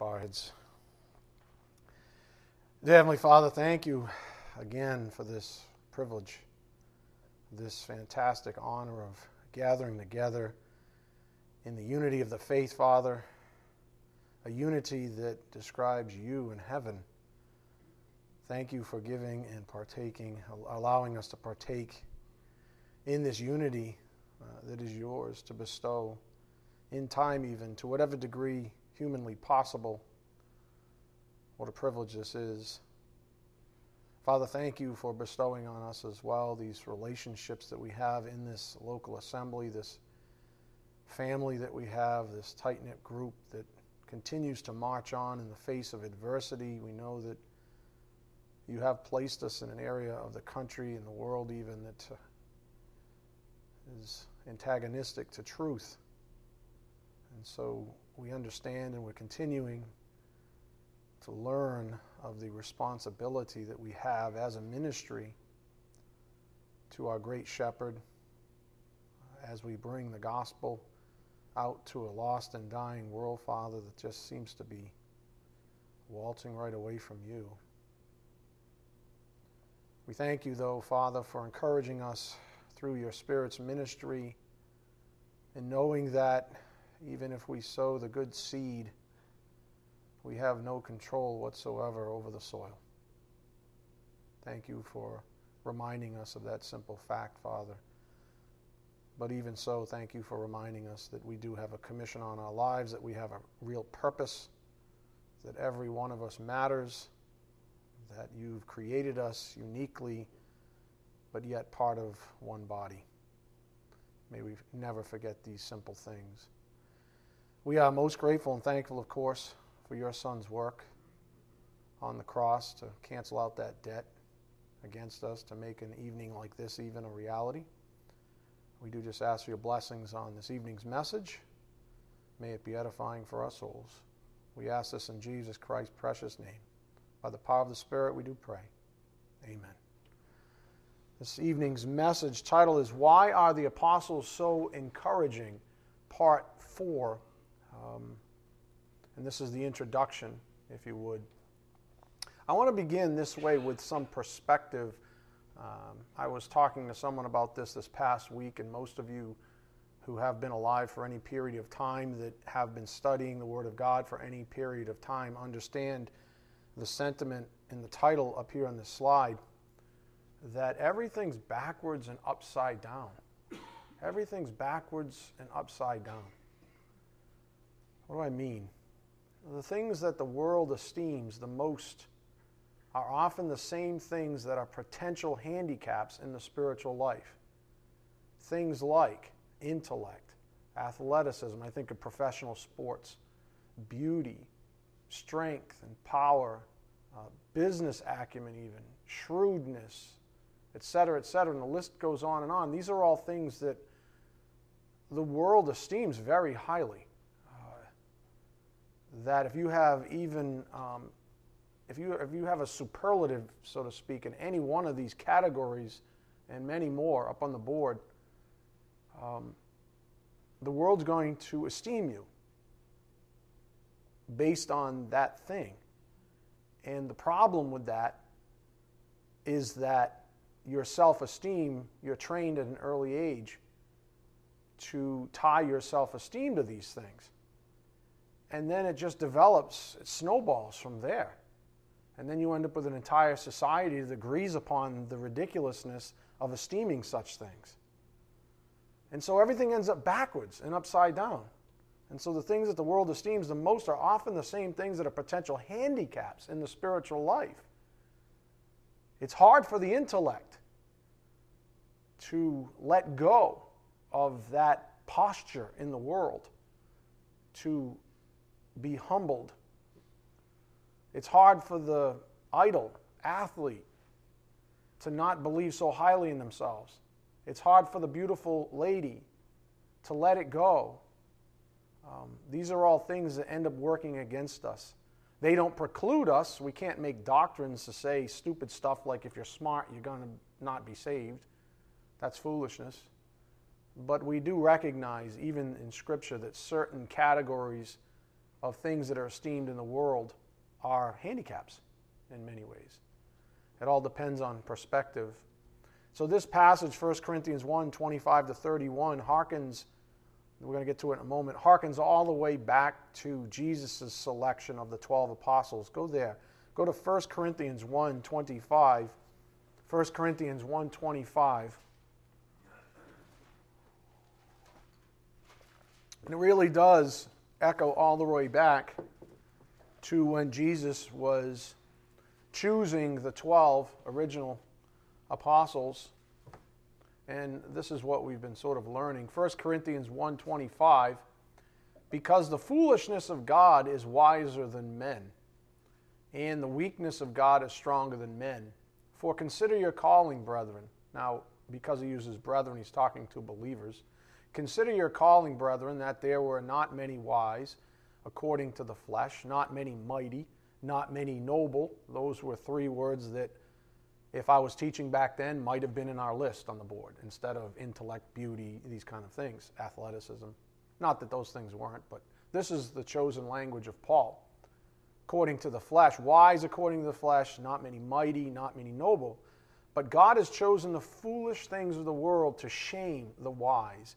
bow our heads. Dear Heavenly Father, thank you again for this privilege, this fantastic honor of gathering together in the unity of the faith, Father, a unity that describes you in heaven. Thank you for giving and partaking, allowing us to partake in this unity uh, that is yours to bestow in time, even to whatever degree humanly possible. What a privilege this is. Father, thank you for bestowing on us as well these relationships that we have in this local assembly, this family that we have, this tight knit group that continues to march on in the face of adversity. We know that you have placed us in an area of the country and the world, even that uh, antagonistic to truth. And so we understand and we're continuing to learn of the responsibility that we have as a ministry to our great shepherd as we bring the gospel out to a lost and dying world, Father, that just seems to be waltzing right away from you. We thank you, though, Father, for encouraging us through your Spirit's ministry and knowing that even if we sow the good seed, we have no control whatsoever over the soil. Thank you for reminding us of that simple fact, Father. But even so, thank you for reminding us that we do have a commission on our lives, that we have a real purpose, that every one of us matters, that you've created us uniquely, but yet part of one body. May we never forget these simple things. We are most grateful and thankful, of course, for your son's work on the cross to cancel out that debt against us, to make an evening like this even a reality. We do just ask for your blessings on this evening's message. May it be edifying for our souls. We ask this in Jesus Christ's precious name. By the power of the Spirit, we do pray. Amen. This evening's message title is Why Are the Apostles So Encouraging? Part 4 um, and this is the introduction, if you would. I want to begin this way with some perspective. Um, I was talking to someone about this this past week, and most of you who have been alive for any period of time that have been studying the Word of God for any period of time understand the sentiment in the title up here on this slide that everything's backwards and upside down. Everything's backwards and upside down. What do I mean? The things that the world esteems the most are often the same things that are potential handicaps in the spiritual life. Things like intellect, athleticism, I think of professional sports, beauty, strength and power, uh, business acumen, even, shrewdness, etc., etc., and the list goes on and on. These are all things that the world esteems very highly that if you have even um, if you if you have a superlative, so to speak, in any one of these categories and many more up on the board, um, the world's going to esteem you based on that thing. And the problem with that is that your self esteem, you're trained at an early age to tie your self esteem to these things and then it just develops, it snowballs from there. And then you end up with an entire society that agrees upon the ridiculousness of esteeming such things. And so everything ends up backwards and upside down. And so the things that the world esteems the most are often the same things that are potential handicaps in the spiritual life. It's hard for the intellect to let go of that posture in the world, to be humbled. It's hard for the idol athlete to not believe so highly in themselves. It's hard for the beautiful lady to let it go. Um, these are all things that end up working against us. They don't preclude us. We can't make doctrines to say stupid stuff like if you're smart, you're going to not be saved. That's foolishness. But we do recognize, even in Scripture, that certain categories of things that are esteemed in the world are handicaps in many ways. It all depends on perspective. So this passage, 1 Corinthians 1 25 to 31, harkens, we're going to get to it in a moment, harkens all the way back to Jesus' selection of the 12 apostles. Go there. Go to 1 Corinthians 1 25. 1 Corinthians 1 25. And it really does echo all the way back to when Jesus was choosing the 12 original apostles. And this is what we've been sort of learning. 1 Corinthians 1:25 because the foolishness of God is wiser than men, and the weakness of God is stronger than men. For consider your calling, brethren. Now, because he uses brethren, he's talking to believers. Consider your calling, brethren, that there were not many wise according to the flesh, not many mighty, not many noble. Those were three words that, if I was teaching back then, might have been in our list on the board instead of intellect, beauty, these kind of things, athleticism. Not that those things weren't, but this is the chosen language of Paul. According to the flesh, wise according to the flesh, not many mighty, not many noble. But God has chosen the foolish things of the world to shame the wise.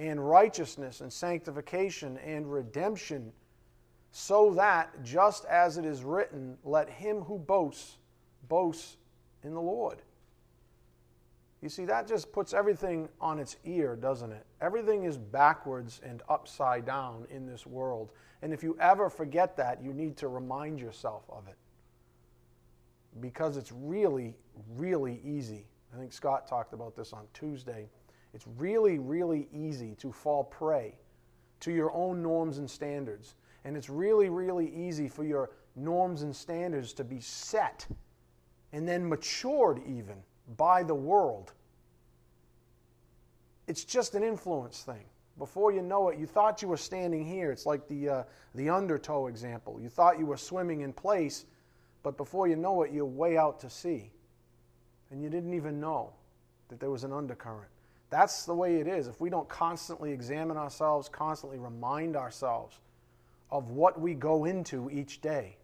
and righteousness, and sanctification, and redemption so that, just as it is written, let him who boasts boast in the Lord. You see, that just puts everything on its ear, doesn't it? Everything is backwards and upside down in this world. And if you ever forget that, you need to remind yourself of it. Because it's really, really easy. I think Scott talked about this on Tuesday. It's really, really easy to fall prey to your own norms and standards and it's really, really easy for your norms and standards to be set and then matured even by the world. It's just an influence thing. Before you know it, you thought you were standing here. It's like the, uh, the undertow example. You thought you were swimming in place, but before you know it, you're way out to sea. And you didn't even know that there was an undercurrent. That's the way it is. If we don't constantly examine ourselves, constantly remind ourselves of what we go into each day,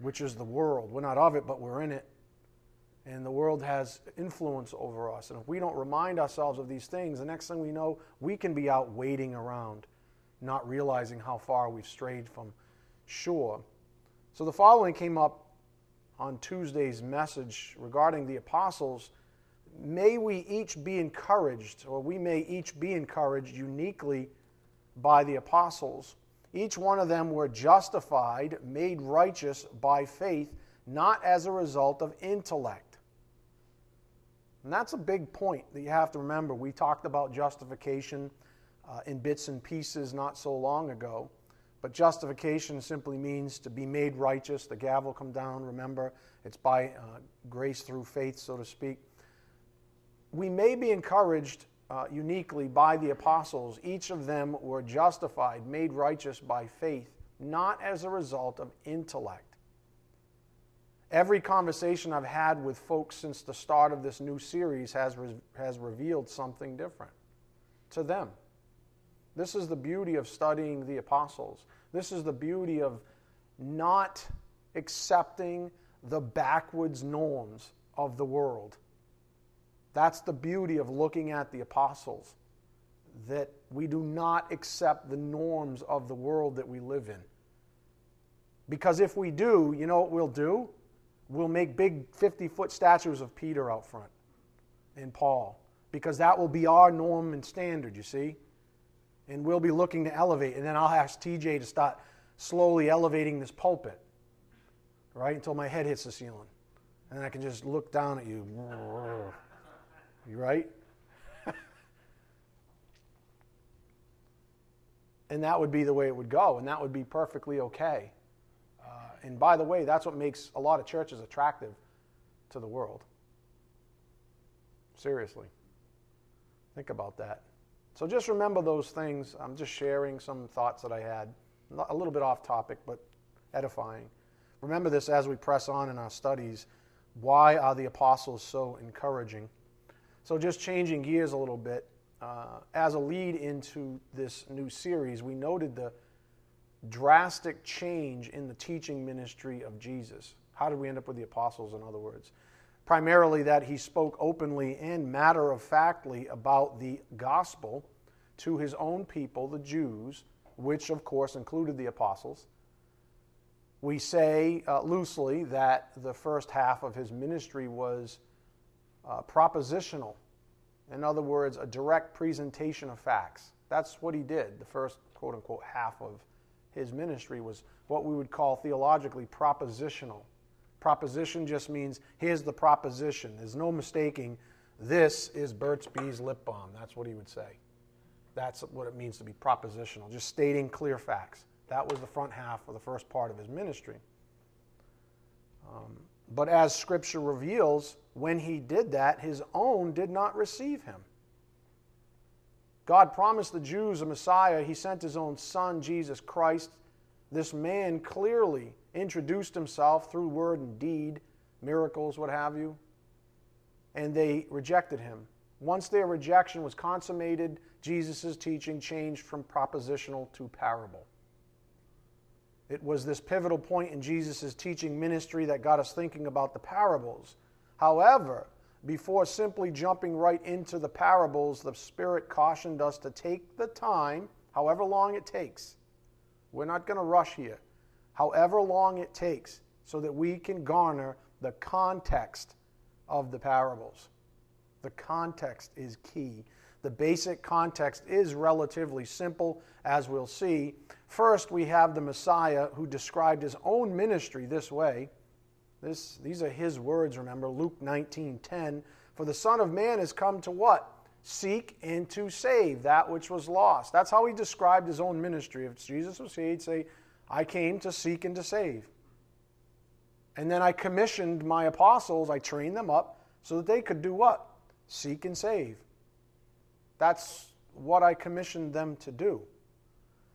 which is the world. We're not of it, but we're in it. And the world has influence over us. And if we don't remind ourselves of these things, the next thing we know, we can be out waiting around, not realizing how far we've strayed from shore. So the following came up on Tuesday's message regarding the apostles. May we each be encouraged, or we may each be encouraged uniquely by the apostles each one of them were justified, made righteous by faith, not as a result of intellect. And that's a big point that you have to remember. We talked about justification uh, in bits and pieces not so long ago. But justification simply means to be made righteous. The gavel come down, remember, it's by uh, grace through faith, so to speak. We may be encouraged uh, uniquely by the apostles. Each of them were justified, made righteous by faith, not as a result of intellect. Every conversation I've had with folks since the start of this new series has, re- has revealed something different to them. This is the beauty of studying the apostles. This is the beauty of not accepting the backwoods norms of the world that's the beauty of looking at the apostles, that we do not accept the norms of the world that we live in. Because if we do, you know what we'll do? We'll make big 50 foot statues of Peter out front and Paul, because that will be our norm and standard, you see? And we'll be looking to elevate. And then I'll ask TJ to start slowly elevating this pulpit, right, until my head hits the ceiling. And I can just look down at you. You right? and that would be the way it would go, and that would be perfectly okay. Uh, and by the way, that's what makes a lot of churches attractive to the world. Seriously. Think about that. So just remember those things. I'm just sharing some thoughts that I had. A little bit off topic, but edifying. Remember this as we press on in our studies. Why are the apostles so encouraging? So, just changing gears a little bit, uh, as a lead into this new series, we noted the drastic change in the teaching ministry of Jesus. How did we end up with the apostles, in other words? Primarily, that he spoke openly and matter of factly about the gospel to his own people, the Jews, which of course included the apostles. We say uh, loosely that the first half of his ministry was uh, propositional. In other words, a direct presentation of facts. That's what he did. The first quote unquote half of his ministry was what we would call theologically propositional. Proposition just means here's the proposition. There's no mistaking this is Burt's Bees lip balm. That's what he would say. That's what it means to be propositional, just stating clear facts. That was the front half of the first part of his ministry. Um, but as Scripture reveals, when he did that, his own did not receive him. God promised the Jews a Messiah. He sent his own Son, Jesus Christ. This man clearly introduced himself through word and deed, miracles, what have you, and they rejected him. Once their rejection was consummated, Jesus' teaching changed from propositional to parable. It was this pivotal point in Jesus' teaching ministry that got us thinking about the parables. However, before simply jumping right into the parables, the Spirit cautioned us to take the time, however long it takes. We're not going to rush here. However long it takes, so that we can garner the context of the parables. The context is key. The basic context is relatively simple, as we'll see. First, we have the Messiah who described his own ministry this way this, these are his words, remember, Luke 19 10. For the Son of Man has come to what? Seek and to save that which was lost. That's how he described his own ministry. If Jesus was here, he'd say, I came to seek and to save. And then I commissioned my apostles, I trained them up so that they could do what? Seek and save. That's what I commissioned them to do.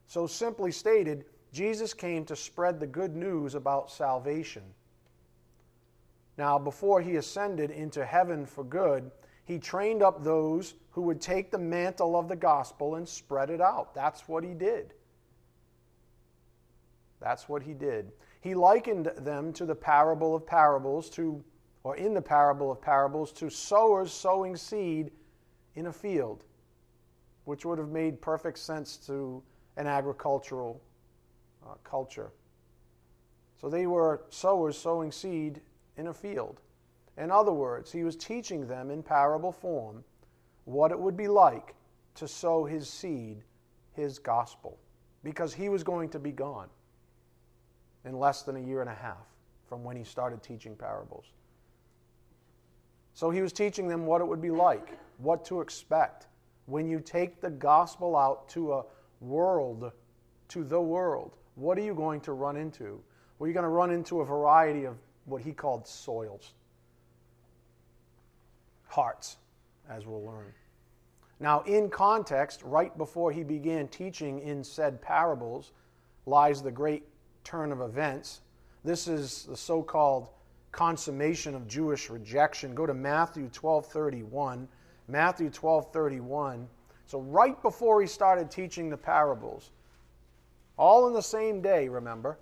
So, simply stated, Jesus came to spread the good news about salvation. Now, before he ascended into heaven for good, he trained up those who would take the mantle of the gospel and spread it out. That's what he did. That's what he did. He likened them to the parable of parables, to, or in the parable of parables, to sowers sowing seed in a field, which would have made perfect sense to an agricultural uh, culture. So they were sowers sowing seed in a field. In other words, he was teaching them in parable form what it would be like to sow his seed, his gospel, because he was going to be gone in less than a year and a half from when he started teaching parables. So he was teaching them what it would be like, what to expect when you take the gospel out to a world, to the world. What are you going to run into? Well, you're going to run into a variety of what he called soils, hearts, as we'll learn. Now, in context, right before he began teaching in said parables, lies the great turn of events. This is the so called consummation of Jewish rejection. Go to Matthew 12 31. Matthew 12 31. So, right before he started teaching the parables, all in the same day, remember,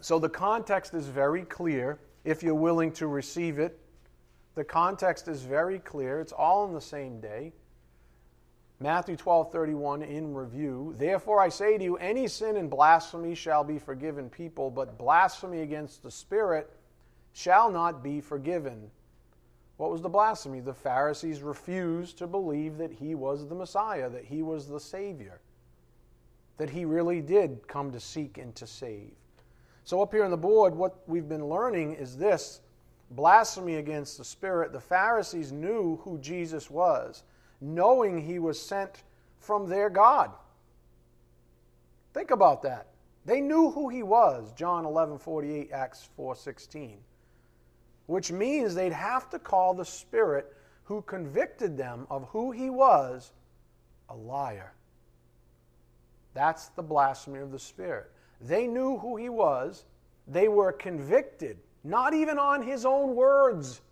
so the context is very clear if you're willing to receive it. The context is very clear. It's all in the same day. Matthew 12, 31 in review. Therefore I say to you, any sin and blasphemy shall be forgiven people, but blasphemy against the Spirit shall not be forgiven. What was the blasphemy? The Pharisees refused to believe that he was the Messiah, that he was the Savior, that he really did come to seek and to save. So, up here on the board, what we've been learning is this blasphemy against the Spirit. The Pharisees knew who Jesus was, knowing he was sent from their God. Think about that. They knew who he was, John 11 48, Acts 4 16. Which means they'd have to call the Spirit who convicted them of who he was a liar. That's the blasphemy of the Spirit. They knew who he was, they were convicted, not even on his own words,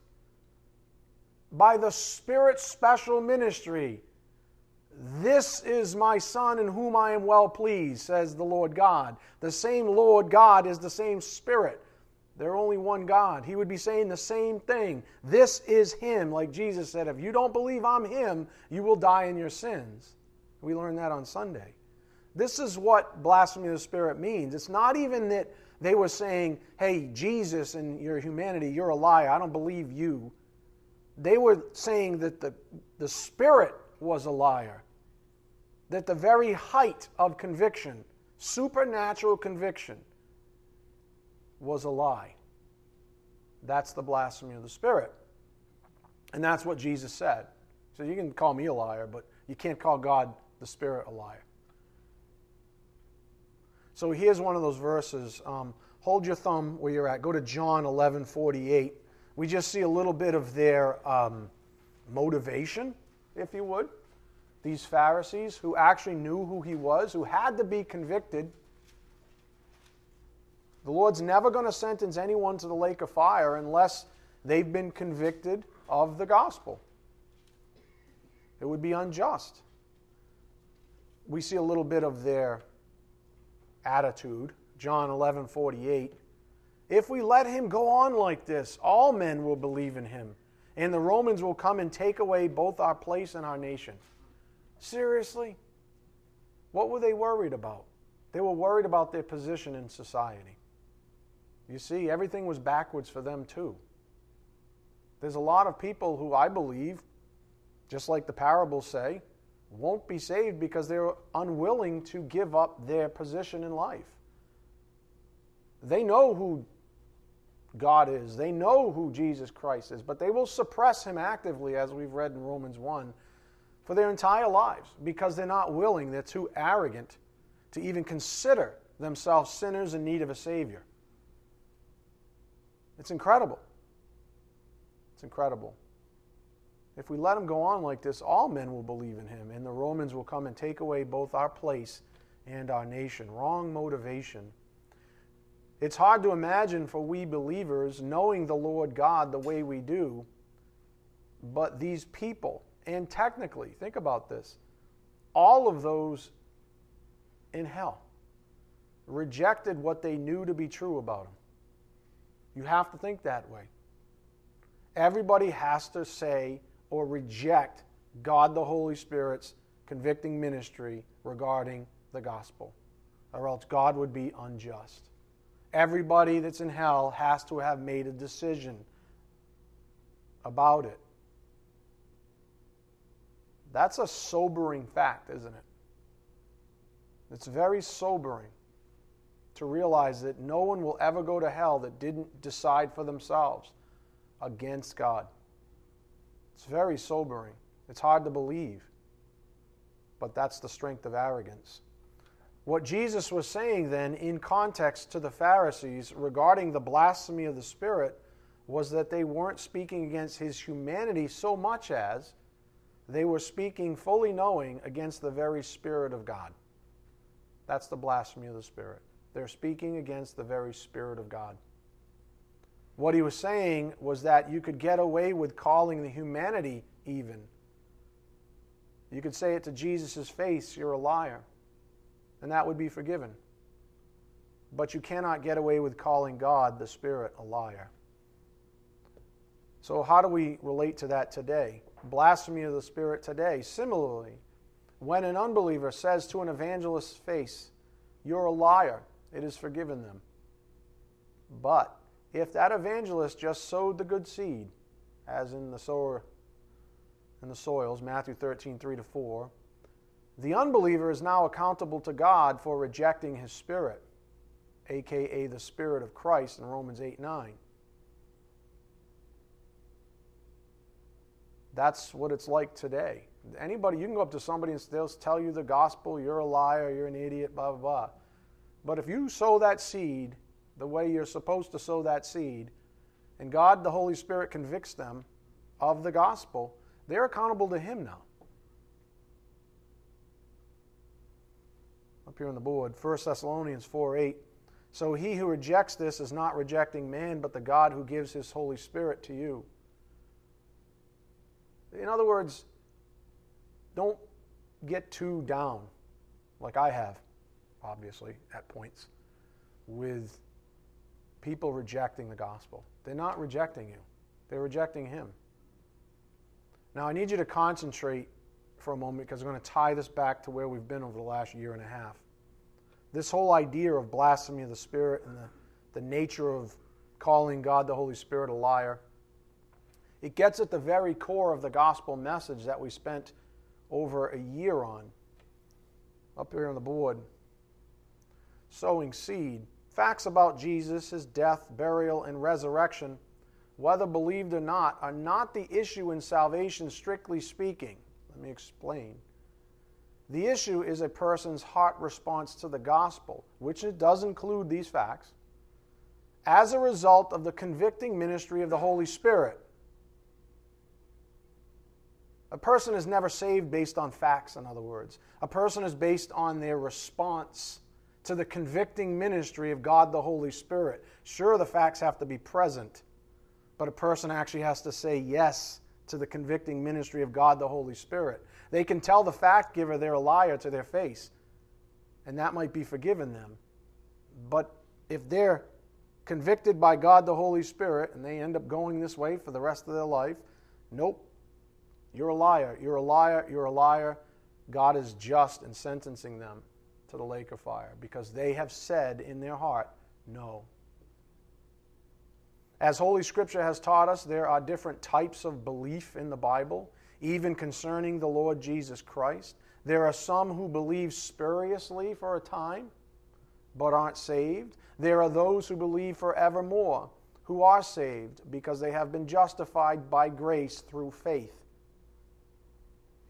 by the Spirit's special ministry. This is my Son in whom I am well pleased, says the Lord God. The same Lord God is the same Spirit. They're only one God. He would be saying the same thing. This is Him, like Jesus said. If you don't believe I'm Him, you will die in your sins. We learned that on Sunday. This is what blasphemy of the Spirit means. It's not even that they were saying, hey, Jesus and your humanity, you're a liar. I don't believe you. They were saying that the, the Spirit was a liar. That the very height of conviction, supernatural conviction, was a lie. That's the blasphemy of the Spirit. And that's what Jesus said. So you can call me a liar, but you can't call God the Spirit a liar. So here's one of those verses. Um, hold your thumb where you're at. Go to John 11 48. We just see a little bit of their um, motivation, if you would. These Pharisees who actually knew who he was, who had to be convicted the Lord's never going to sentence anyone to the lake of fire unless they've been convicted of the gospel. It would be unjust. We see a little bit of their attitude. John 11 48. If we let him go on like this, all men will believe in him, and the Romans will come and take away both our place and our nation. Seriously? What were they worried about? They were worried about their position in society. You see, everything was backwards for them too. There's a lot of people who I believe, just like the parables say, won't be saved because they're unwilling to give up their position in life. They know who God is, they know who Jesus Christ is, but they will suppress him actively, as we've read in Romans 1, for their entire lives because they're not willing, they're too arrogant to even consider themselves sinners in need of a Savior. It's incredible. It's incredible. If we let him go on like this, all men will believe in him, and the Romans will come and take away both our place and our nation. Wrong motivation. It's hard to imagine for we believers, knowing the Lord God the way we do, but these people, and technically, think about this, all of those in hell rejected what they knew to be true about him. You have to think that way. Everybody has to say or reject God the Holy Spirit's convicting ministry regarding the gospel, or else God would be unjust. Everybody that's in hell has to have made a decision about it. That's a sobering fact, isn't it? It's very sobering to realize that no one will ever go to hell that didn't decide for themselves against God. It's very sobering. It's hard to believe, but that's the strength of arrogance. What Jesus was saying then, in context to the Pharisees regarding the blasphemy of the Spirit, was that they weren't speaking against his humanity so much as they were speaking fully knowing against the very Spirit of God. That's the blasphemy of the Spirit. They're speaking against the very Spirit of God. What he was saying was that you could get away with calling the humanity even. You could say it to Jesus' face, you're a liar, and that would be forgiven. But you cannot get away with calling God, the Spirit, a liar. So, how do we relate to that today? Blasphemy of the Spirit today. Similarly, when an unbeliever says to an evangelist's face, You're a liar, it is forgiven them. But if that evangelist just sowed the good seed, as in the sower in the soils, Matthew 13, 3 to 4, the unbeliever is now accountable to God for rejecting his spirit, aka the spirit of Christ in Romans 8, 9. That's what it's like today. Anybody, you can go up to somebody and they'll tell you the gospel, you're a liar, you're an idiot, blah, blah, blah. But if you sow that seed the way you're supposed to sow that seed, and God, the Holy Spirit, convicts them of the gospel, they're accountable to Him now. Up here on the board, 1 Thessalonians 4 8. So he who rejects this is not rejecting man, but the God who gives his Holy Spirit to you. In other words, don't get too down, like I have, obviously, at points, with people rejecting the gospel. They're not rejecting you, they're rejecting Him. Now, I need you to concentrate for a moment because I'm going to tie this back to where we've been over the last year and a half. This whole idea of blasphemy of the Spirit and the, the nature of calling God the Holy Spirit a liar, it gets at the very core of the gospel message that we spent over a year on. Up here on the board, sowing seed. Facts about Jesus, his death, burial, and resurrection, whether believed or not, are not the issue in salvation, strictly speaking. Let me explain. The issue is a person's heart response to the gospel, which it does include these facts, as a result of the convicting ministry of the Holy Spirit. A person is never saved based on facts, in other words. A person is based on their response to the convicting ministry of God the Holy Spirit. Sure, the facts have to be present, but a person actually has to say yes to the convicting ministry of God the Holy Spirit. They can tell the fact giver they're a liar to their face, and that might be forgiven them. But if they're convicted by God the Holy Spirit and they end up going this way for the rest of their life, nope, you're a liar, you're a liar, you're a liar. God is just in sentencing them to the lake of fire because they have said in their heart, no. As Holy Scripture has taught us, there are different types of belief in the Bible, even concerning the Lord Jesus Christ. There are some who believe spuriously for a time, but aren't saved. There are those who believe forevermore, who are saved because they have been justified by grace through faith.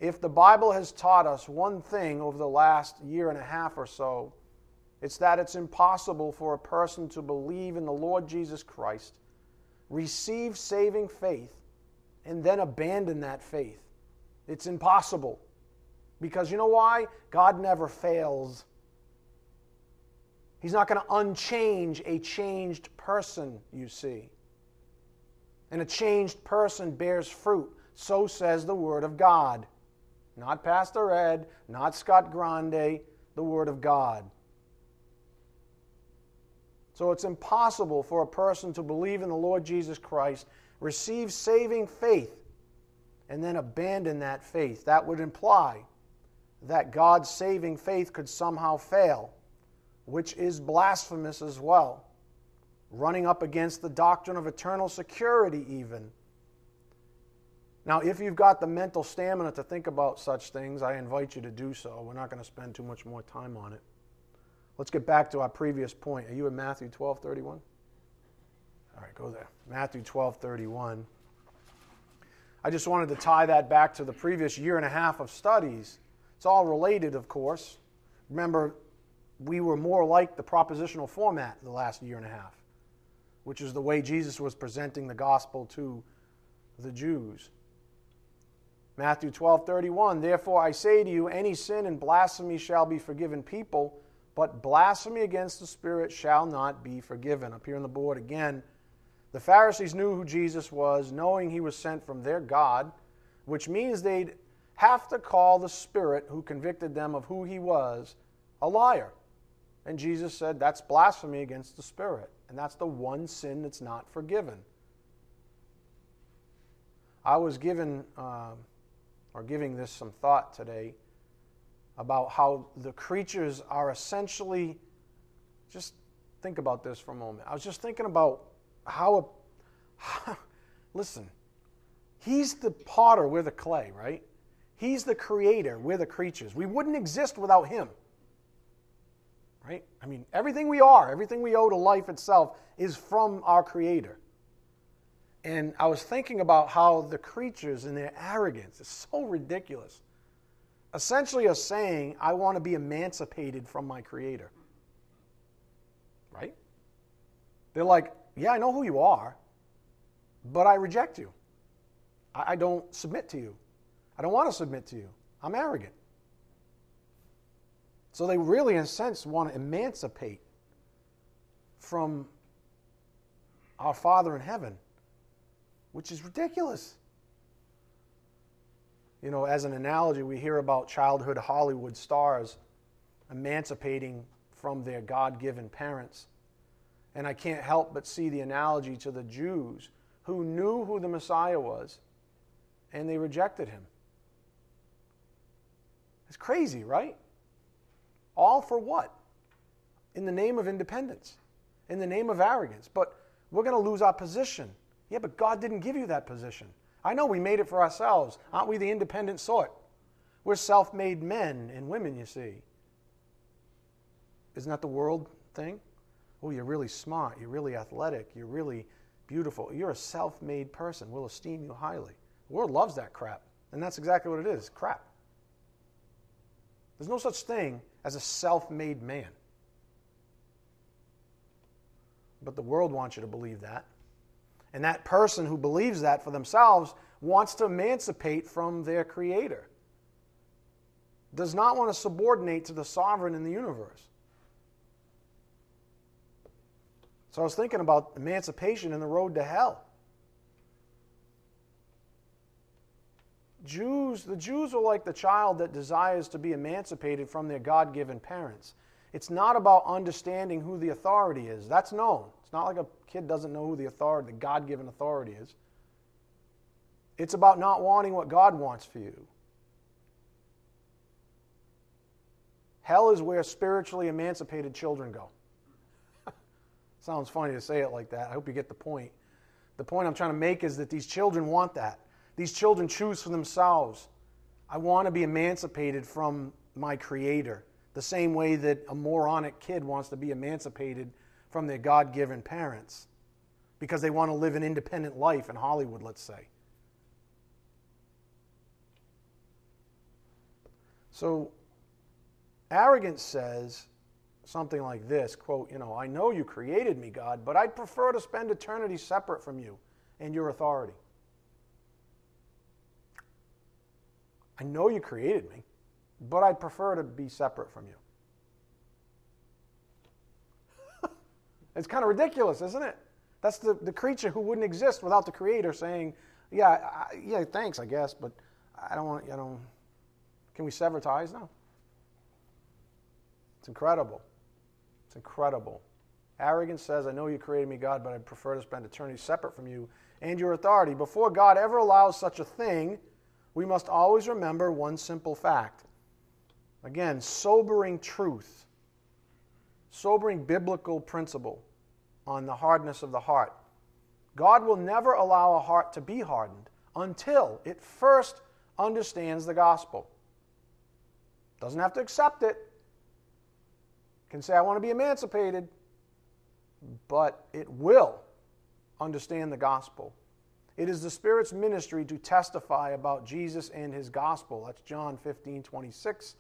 If the Bible has taught us one thing over the last year and a half or so, it's that it's impossible for a person to believe in the Lord Jesus Christ, receive saving faith, and then abandon that faith. It's impossible. Because you know why? God never fails. He's not going to unchange a changed person, you see. And a changed person bears fruit. So says the Word of God. Not Pastor Ed, not Scott Grande, the Word of God. So it's impossible for a person to believe in the Lord Jesus Christ, receive saving faith, and then abandon that faith. That would imply that God's saving faith could somehow fail, which is blasphemous as well, running up against the doctrine of eternal security, even. Now, if you've got the mental stamina to think about such things, I invite you to do so. We're not going to spend too much more time on it. Let's get back to our previous point. Are you in Matthew 12 31? All right, go there. Matthew 12 31. I just wanted to tie that back to the previous year and a half of studies. It's all related, of course. Remember, we were more like the propositional format the last year and a half, which is the way Jesus was presenting the gospel to the Jews. Matthew 12, 31. Therefore I say to you, any sin and blasphemy shall be forgiven people, but blasphemy against the Spirit shall not be forgiven. Up here on the board again. The Pharisees knew who Jesus was, knowing he was sent from their God, which means they'd have to call the Spirit who convicted them of who he was a liar. And Jesus said that's blasphemy against the Spirit. And that's the one sin that's not forgiven. I was given. Uh, or giving this some thought today about how the creatures are essentially just think about this for a moment. I was just thinking about how, a, listen, he's the potter, we're the clay, right? He's the creator, we're the creatures. We wouldn't exist without him. Right? I mean, everything we are, everything we owe to life itself is from our creator. And I was thinking about how the creatures and their arrogance is so ridiculous. Essentially, a saying, I want to be emancipated from my Creator. right? They're like, yeah, I know who you are, but I reject you. I, I don't submit to you. I don't want to submit to you. I'm arrogant. So they really, in a sense, want to emancipate from our Father in heaven, which is ridiculous. You know, as an analogy, we hear about childhood Hollywood stars emancipating from their God given parents. And I can't help but see the analogy to the Jews who knew who the Messiah was and they rejected him. It's crazy, right? All for what? In the name of independence, in the name of arrogance. But we're going to lose our position. Yeah, but God didn't give you that position. I know we made it for ourselves. Aren't we the independent sort? We're self made men and women, you see. Isn't that the world thing? Oh, you're really smart. You're really athletic. You're really beautiful. You're a self made person. We'll esteem you highly. The world loves that crap. And that's exactly what it is crap. There's no such thing as a self made man. But the world wants you to believe that. And that person who believes that for themselves wants to emancipate from their creator, does not want to subordinate to the sovereign in the universe. So I was thinking about emancipation and the road to hell. Jews, the Jews are like the child that desires to be emancipated from their God given parents. It's not about understanding who the authority is. That's known. It's not like a kid doesn't know who the authority, the God given authority is. It's about not wanting what God wants for you. Hell is where spiritually emancipated children go. Sounds funny to say it like that. I hope you get the point. The point I'm trying to make is that these children want that. These children choose for themselves. I want to be emancipated from my Creator, the same way that a moronic kid wants to be emancipated from their God given parents because they want to live an independent life in Hollywood, let's say. So, arrogance says something like this quote, you know, I know you created me, God, but I'd prefer to spend eternity separate from you and your authority. I know you created me, but I'd prefer to be separate from you. It's kind of ridiculous, isn't it? That's the, the creature who wouldn't exist without the creator saying, yeah, I, yeah, thanks, I guess, but I don't want, I don't, can we sever ties now? It's incredible. It's incredible. Arrogance says, I know you created me, God, but I prefer to spend eternity separate from you and your authority. Before God ever allows such a thing, we must always remember one simple fact. Again, sobering truth, sobering biblical principle on the hardness of the heart. God will never allow a heart to be hardened until it first understands the gospel. Doesn't have to accept it. Can say, I want to be emancipated, but it will understand the gospel. It is the Spirit's ministry to testify about Jesus and his gospel. That's John 15, 26.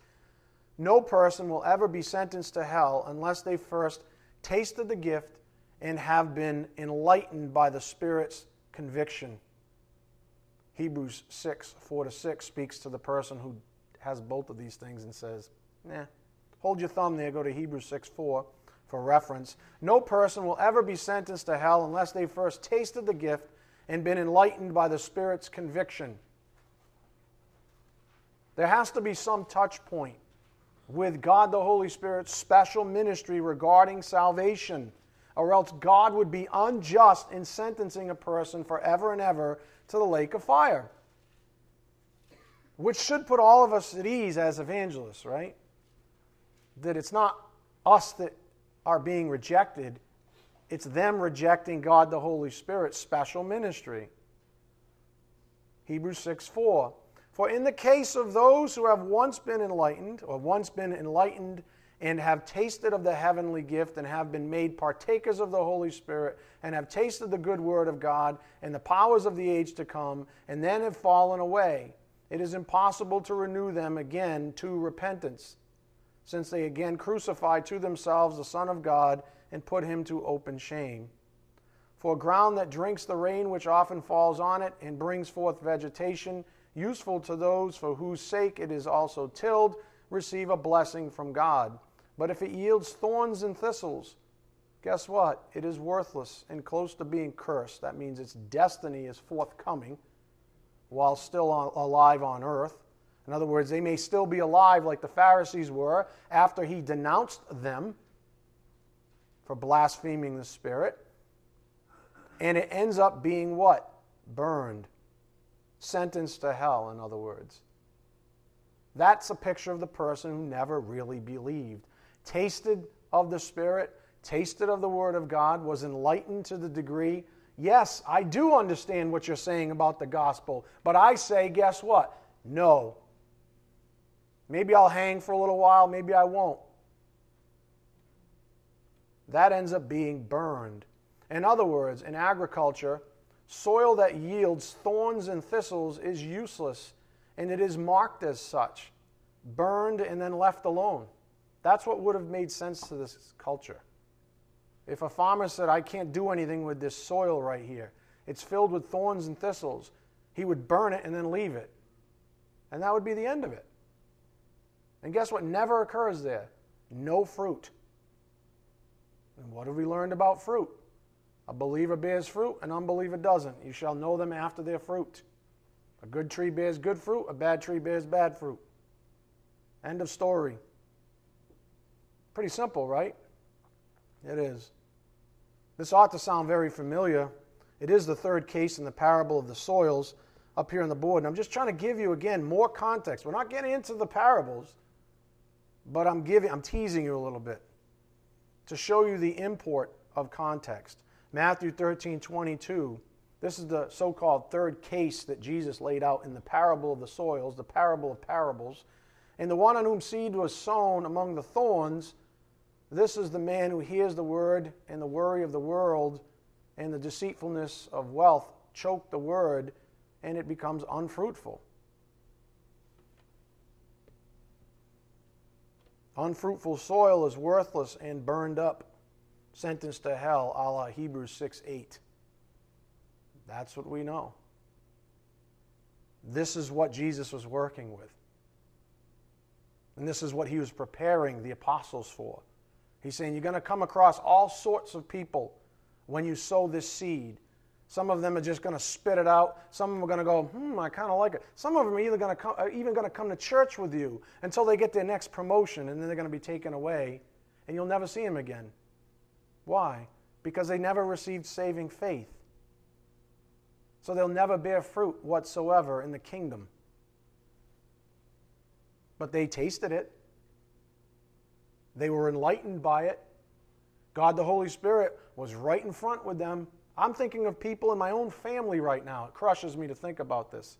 No person will ever be sentenced to hell unless they first tasted the gift and have been enlightened by the Spirit's conviction. Hebrews 6, 4 to 6 speaks to the person who has both of these things and says, nah, hold your thumb there, go to Hebrews 6, 4 for reference. No person will ever be sentenced to hell unless they first tasted the gift and been enlightened by the Spirit's conviction. There has to be some touch point with God the Holy Spirit's special ministry regarding salvation, or else God would be unjust in sentencing a person forever and ever to the lake of fire. Which should put all of us at ease as evangelists, right? That it's not us that are being rejected, it's them rejecting God the Holy Spirit's special ministry. Hebrews 6 4. For in the case of those who have once been enlightened, or once been enlightened and have tasted of the heavenly gift and have been made partakers of the Holy Spirit and have tasted the good word of God and the powers of the age to come, and then have fallen away, it is impossible to renew them again to repentance, since they again crucify to themselves the Son of God and put him to open shame. For ground that drinks the rain which often falls on it and brings forth vegetation, useful to those for whose sake it is also tilled, receive a blessing from God. But if it yields thorns and thistles, guess what? It is worthless and close to being cursed. That means its destiny is forthcoming while still alive on earth. In other words, they may still be alive like the Pharisees were after he denounced them for blaspheming the Spirit. And it ends up being what? Burned. Sentenced to hell, in other words. That's a picture of the person who never really believed. Tasted of the Spirit, tasted of the Word of God, was enlightened to the degree yes, I do understand what you're saying about the gospel, but I say, guess what? No. Maybe I'll hang for a little while, maybe I won't. That ends up being burned. In other words, in agriculture, soil that yields thorns and thistles is useless, and it is marked as such, burned and then left alone. That's what would have made sense to this culture. If a farmer said, I can't do anything with this soil right here, it's filled with thorns and thistles, he would burn it and then leave it. And that would be the end of it. And guess what never occurs there? No fruit. And what have we learned about fruit? A believer bears fruit, an unbeliever doesn't. You shall know them after their fruit. A good tree bears good fruit, a bad tree bears bad fruit. End of story. Pretty simple, right? It is. This ought to sound very familiar. It is the third case in the parable of the soils up here on the board. And I'm just trying to give you again more context. We're not getting into the parables, but I'm giving I'm teasing you a little bit to show you the import of context. Matthew 13, 22. This is the so called third case that Jesus laid out in the parable of the soils, the parable of parables. And the one on whom seed was sown among the thorns, this is the man who hears the word, and the worry of the world and the deceitfulness of wealth choke the word, and it becomes unfruitful. Unfruitful soil is worthless and burned up, sentenced to hell, a la Hebrews 6 8. That's what we know. This is what Jesus was working with. And this is what he was preparing the apostles for. He's saying you're going to come across all sorts of people when you sow this seed. Some of them are just going to spit it out. Some of them are going to go, hmm, I kind of like it. Some of them are either going to come, even going to come to church with you until they get their next promotion, and then they're going to be taken away, and you'll never see them again. Why? Because they never received saving faith. So they'll never bear fruit whatsoever in the kingdom. But they tasted it. They were enlightened by it. God the Holy Spirit was right in front with them I'm thinking of people in my own family right now. It crushes me to think about this.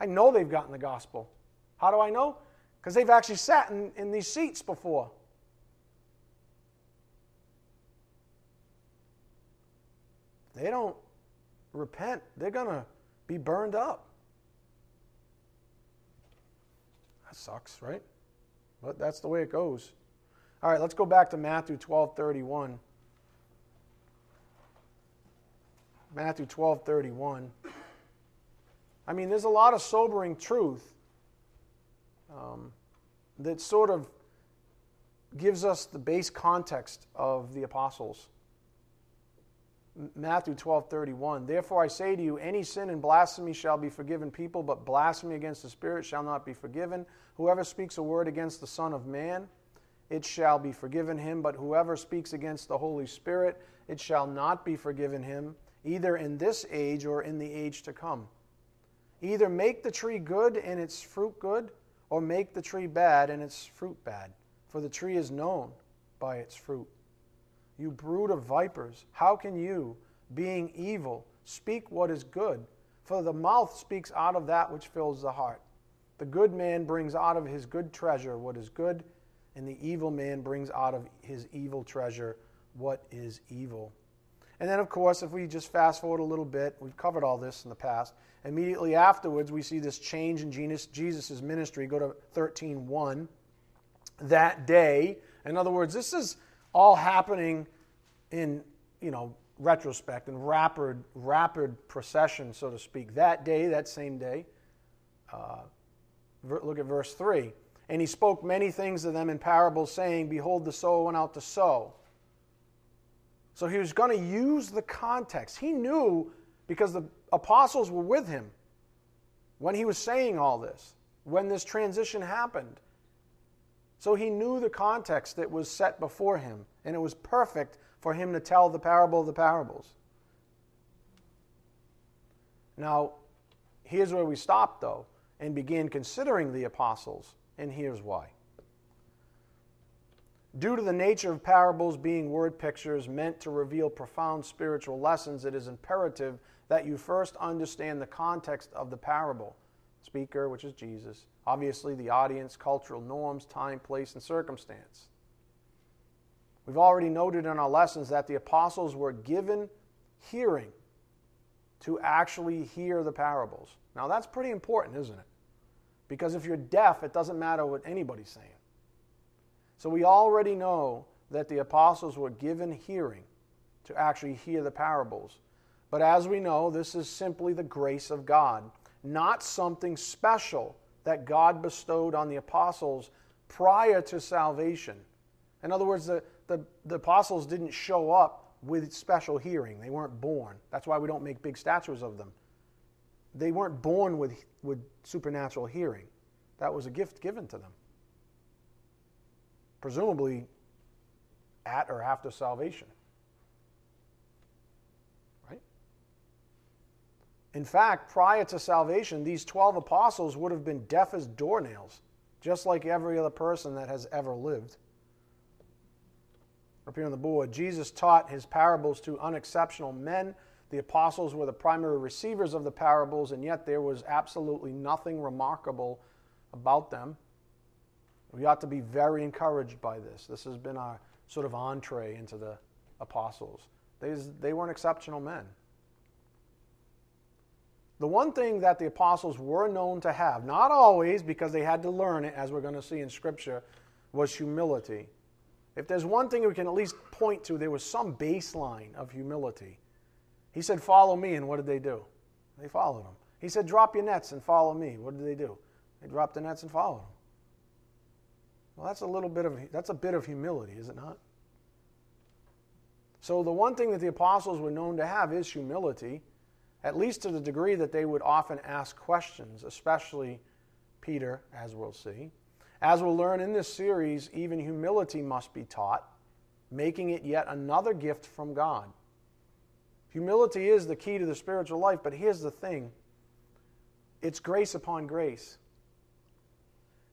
I know they've gotten the gospel. How do I know? Because they've actually sat in, in these seats before. They don't repent, they're going to be burned up. That sucks, right? But that's the way it goes. All right, let's go back to Matthew 12 31. Matthew 12 31. I mean, there's a lot of sobering truth um, that sort of gives us the base context of the apostles. Matthew 12 31. Therefore I say to you, any sin and blasphemy shall be forgiven people, but blasphemy against the Spirit shall not be forgiven. Whoever speaks a word against the Son of Man, it shall be forgiven him, but whoever speaks against the Holy Spirit, it shall not be forgiven him either in this age or in the age to come. Either make the tree good and its fruit good, or make the tree bad and its fruit bad, for the tree is known by its fruit. You brood of vipers, how can you, being evil, speak what is good? For the mouth speaks out of that which fills the heart. The good man brings out of his good treasure what is good, and the evil man brings out of his evil treasure what is evil. And then, of course, if we just fast forward a little bit, we've covered all this in the past. Immediately afterwards, we see this change in Jesus' ministry. Go to 13.1. That day, in other words, this is all happening in, you know, retrospect and rapid, rapid procession, so to speak. That day, that same day, uh, look at verse 3. And he spoke many things to them in parables, saying, Behold, the sower went out to sow. So he was going to use the context. He knew because the apostles were with him when he was saying all this, when this transition happened. So he knew the context that was set before him, and it was perfect for him to tell the parable of the parables. Now, here's where we stop, though, and begin considering the apostles, and here's why. Due to the nature of parables being word pictures meant to reveal profound spiritual lessons, it is imperative that you first understand the context of the parable. Speaker, which is Jesus, obviously the audience, cultural norms, time, place, and circumstance. We've already noted in our lessons that the apostles were given hearing to actually hear the parables. Now, that's pretty important, isn't it? Because if you're deaf, it doesn't matter what anybody's saying. So we already know that the apostles were given hearing to actually hear the parables. But as we know, this is simply the grace of God, not something special that God bestowed on the apostles prior to salvation. In other words, the, the, the apostles didn't show up with special hearing. They weren't born. That's why we don't make big statues of them. They weren't born with, with supernatural hearing. That was a gift given to them presumably at or after salvation. In fact, prior to salvation, these 12 apostles would have been deaf as doornails, just like every other person that has ever lived. Up here on the board, Jesus taught his parables to unexceptional men. The apostles were the primary receivers of the parables, and yet there was absolutely nothing remarkable about them. We ought to be very encouraged by this. This has been our sort of entree into the apostles. They, they weren't exceptional men. The one thing that the apostles were known to have, not always because they had to learn it, as we're going to see in Scripture, was humility. If there's one thing we can at least point to, there was some baseline of humility. He said, Follow me, and what did they do? They followed him. He said, Drop your nets and follow me. What did they do? They dropped the nets and followed him. Well, that's a little bit of that's a bit of humility, is it not? So the one thing that the apostles were known to have is humility, at least to the degree that they would often ask questions, especially Peter, as we'll see. As we'll learn in this series, even humility must be taught, making it yet another gift from God. Humility is the key to the spiritual life, but here's the thing it's grace upon grace.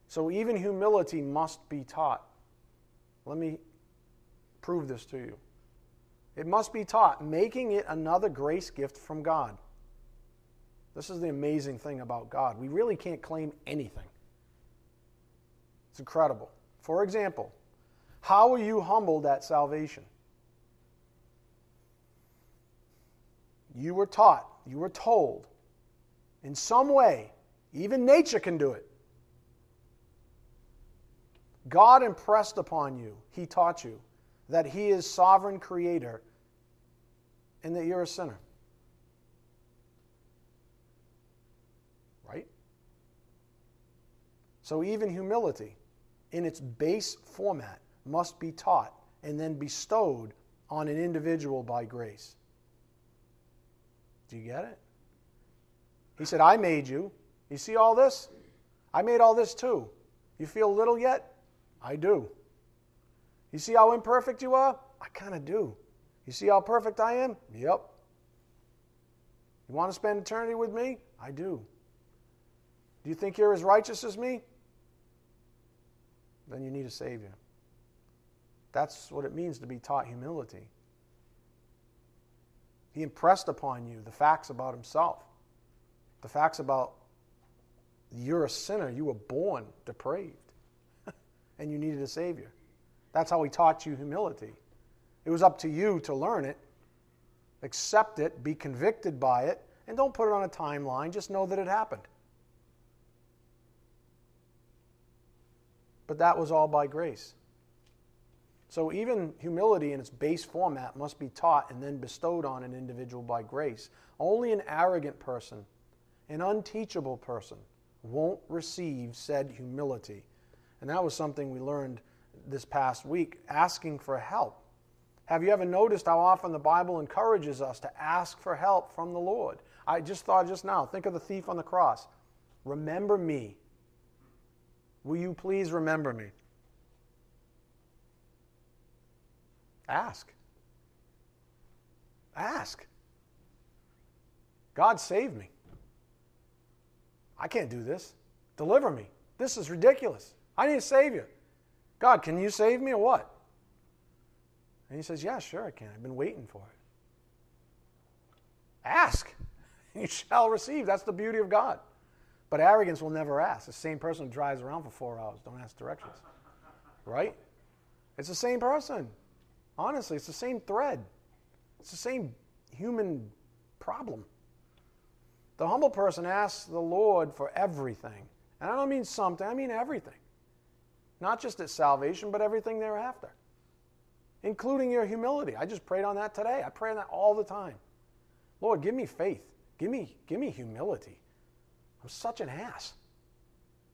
So even humility must be taught. Let me prove this to you. It must be taught, making it another grace gift from God. This is the amazing thing about God. We really can't claim anything. It's incredible. For example, how were you humbled at salvation? You were taught, you were told, in some way, even nature can do it. God impressed upon you, He taught you, that He is sovereign creator and that you're a sinner. Right? So, even humility, in its base format, must be taught and then bestowed on an individual by grace. Do you get it? He said, I made you. You see all this? I made all this too. You feel little yet? I do. You see how imperfect you are? I kind of do. You see how perfect I am? Yep. You want to spend eternity with me? I do. Do you think you're as righteous as me? Then you need a Savior. That's what it means to be taught humility. He impressed upon you the facts about Himself, the facts about you're a sinner, you were born depraved and you needed a Savior. That's how He taught you humility. It was up to you to learn it, accept it, be convicted by it, and don't put it on a timeline. Just know that it happened. But that was all by grace. So even humility in its base format must be taught and then bestowed on an individual by grace. Only an arrogant person, an unteachable person, won't receive said humility. And that was something we learned this past week asking for help. Have you ever noticed how often the Bible encourages us to ask for help from the Lord? I just thought just now, think of the thief on the cross. Remember me. Will you please remember me? Ask. Ask. God save me. I can't do this. Deliver me. This is ridiculous. I need a Savior. God, can you save me or what? And he says, Yeah, sure I can. I've been waiting for it. Ask. You shall receive. That's the beauty of God. But arrogance will never ask. The same person who drives around for four hours, don't ask directions. Right? It's the same person. Honestly, it's the same thread, it's the same human problem. The humble person asks the Lord for everything. And I don't mean something, I mean everything. Not just at salvation, but everything thereafter, including your humility. I just prayed on that today. I pray on that all the time. Lord, give me faith. Give me, give me humility. I'm such an ass.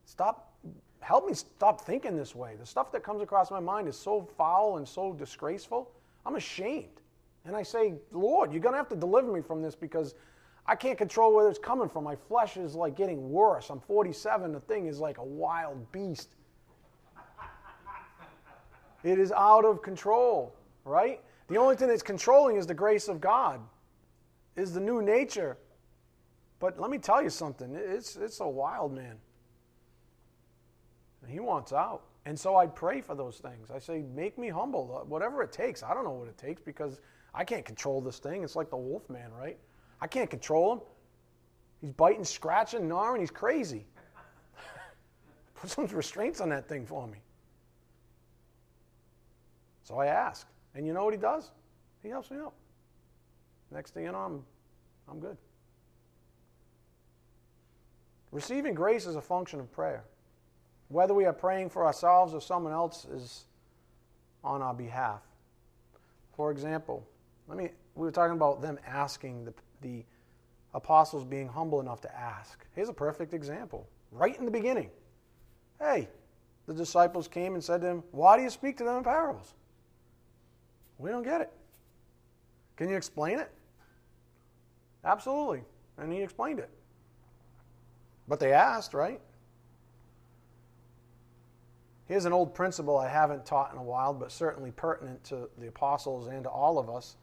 Stop help me stop thinking this way. The stuff that comes across my mind is so foul and so disgraceful. I'm ashamed. And I say, Lord, you're going to have to deliver me from this because I can't control where it's coming from. My flesh is like getting worse. I'm 47. The thing is like a wild beast. It is out of control, right? The only thing that's controlling is the grace of God, is the new nature. But let me tell you something. It's, it's a wild man. He wants out. And so I pray for those things. I say, make me humble, uh, whatever it takes. I don't know what it takes because I can't control this thing. It's like the wolf man, right? I can't control him. He's biting, scratching, gnawing. He's crazy. Put some restraints on that thing for me. So I ask. And you know what he does? He helps me out. Next thing you know, I'm, I'm good. Receiving grace is a function of prayer. Whether we are praying for ourselves or someone else is on our behalf. For example, let me we were talking about them asking the, the apostles being humble enough to ask. Here's a perfect example. Right in the beginning. Hey, the disciples came and said to him, Why do you speak to them in parables? We don't get it. Can you explain it? Absolutely. And he explained it. But they asked, right? Here's an old principle I haven't taught in a while, but certainly pertinent to the apostles and to all of us.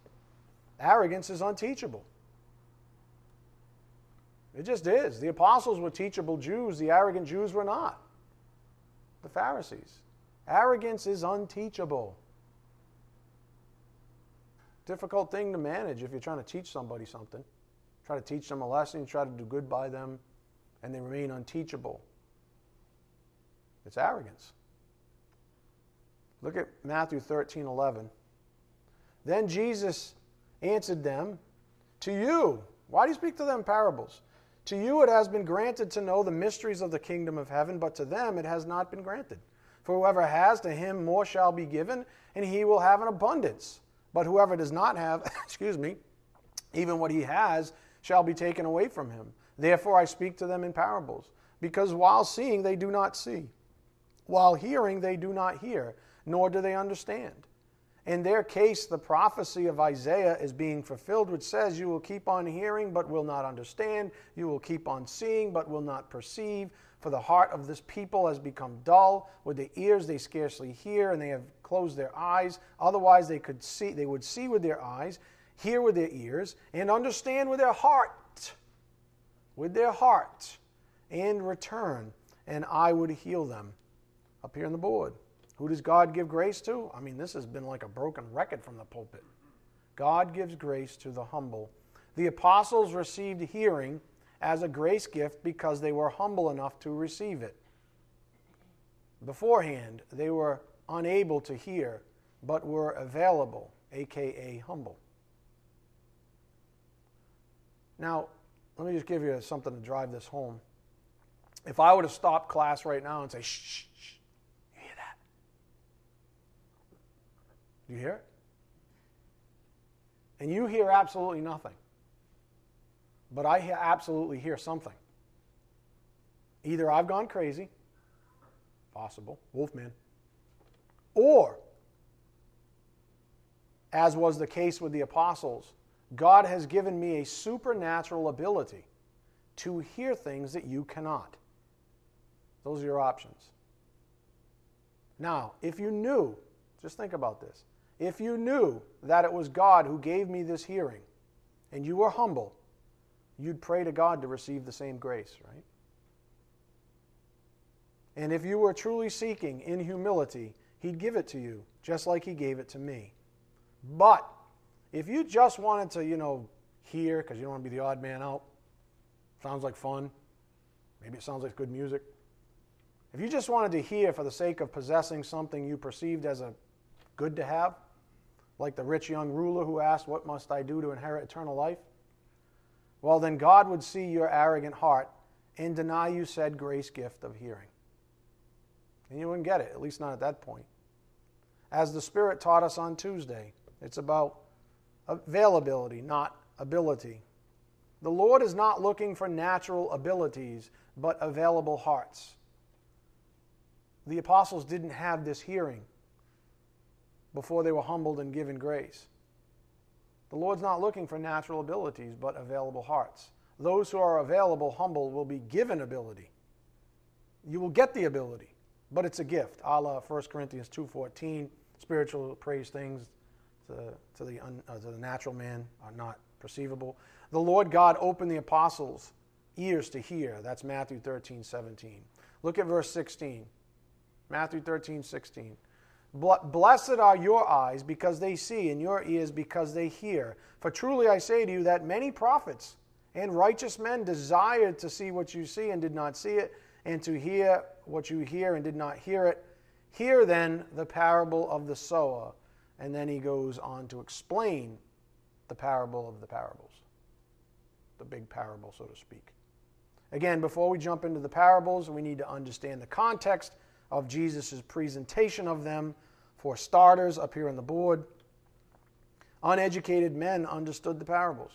Arrogance is unteachable. It just is. The apostles were teachable Jews, the arrogant Jews were not. The Pharisees. Arrogance is unteachable. Difficult thing to manage if you're trying to teach somebody something. Try to teach them a lesson, try to do good by them, and they remain unteachable. It's arrogance. Look at Matthew 13 11. Then Jesus answered them, To you, why do you speak to them parables? To you it has been granted to know the mysteries of the kingdom of heaven, but to them it has not been granted. For whoever has, to him more shall be given, and he will have an abundance. But whoever does not have, excuse me, even what he has shall be taken away from him. Therefore I speak to them in parables, because while seeing they do not see, while hearing they do not hear nor do they understand. In their case, the prophecy of Isaiah is being fulfilled, which says, You will keep on hearing, but will not understand. You will keep on seeing, but will not perceive. For the heart of this people has become dull. With the ears they scarcely hear, and they have closed their eyes. Otherwise, they could see, they would see with their eyes, hear with their ears, and understand with their heart. With their heart, and return, and I would heal them. Up here on the board. Who does God give grace to? I mean, this has been like a broken record from the pulpit. God gives grace to the humble. The apostles received hearing as a grace gift because they were humble enough to receive it. Beforehand, they were unable to hear, but were available, aka humble. Now, let me just give you something to drive this home. If I were to stop class right now and say, shh, shh, shh Do you hear it? And you hear absolutely nothing. But I absolutely hear something. Either I've gone crazy, possible, Wolfman, or, as was the case with the apostles, God has given me a supernatural ability to hear things that you cannot. Those are your options. Now, if you knew, just think about this. If you knew that it was God who gave me this hearing and you were humble, you'd pray to God to receive the same grace, right? And if you were truly seeking in humility, He'd give it to you, just like He gave it to me. But if you just wanted to, you know, hear, because you don't want to be the odd man out, sounds like fun, maybe it sounds like good music. If you just wanted to hear for the sake of possessing something you perceived as a good to have, like the rich young ruler who asked, What must I do to inherit eternal life? Well, then God would see your arrogant heart and deny you said grace gift of hearing. And you wouldn't get it, at least not at that point. As the Spirit taught us on Tuesday, it's about availability, not ability. The Lord is not looking for natural abilities, but available hearts. The apostles didn't have this hearing before they were humbled and given grace. The Lord's not looking for natural abilities, but available hearts. Those who are available, humble, will be given ability. You will get the ability, but it's a gift. A la 1 Corinthians 2.14, spiritual praise things to, to, the, uh, to the natural man are not perceivable. The Lord God opened the apostles' ears to hear. That's Matthew 13, 17. Look at verse 16. Matthew 13, 16. Blessed are your eyes because they see, and your ears because they hear. For truly I say to you that many prophets and righteous men desired to see what you see and did not see it, and to hear what you hear and did not hear it. Hear then the parable of the sower. And then he goes on to explain the parable of the parables, the big parable, so to speak. Again, before we jump into the parables, we need to understand the context of Jesus' presentation of them. For starters, up here on the board, uneducated men understood the parables.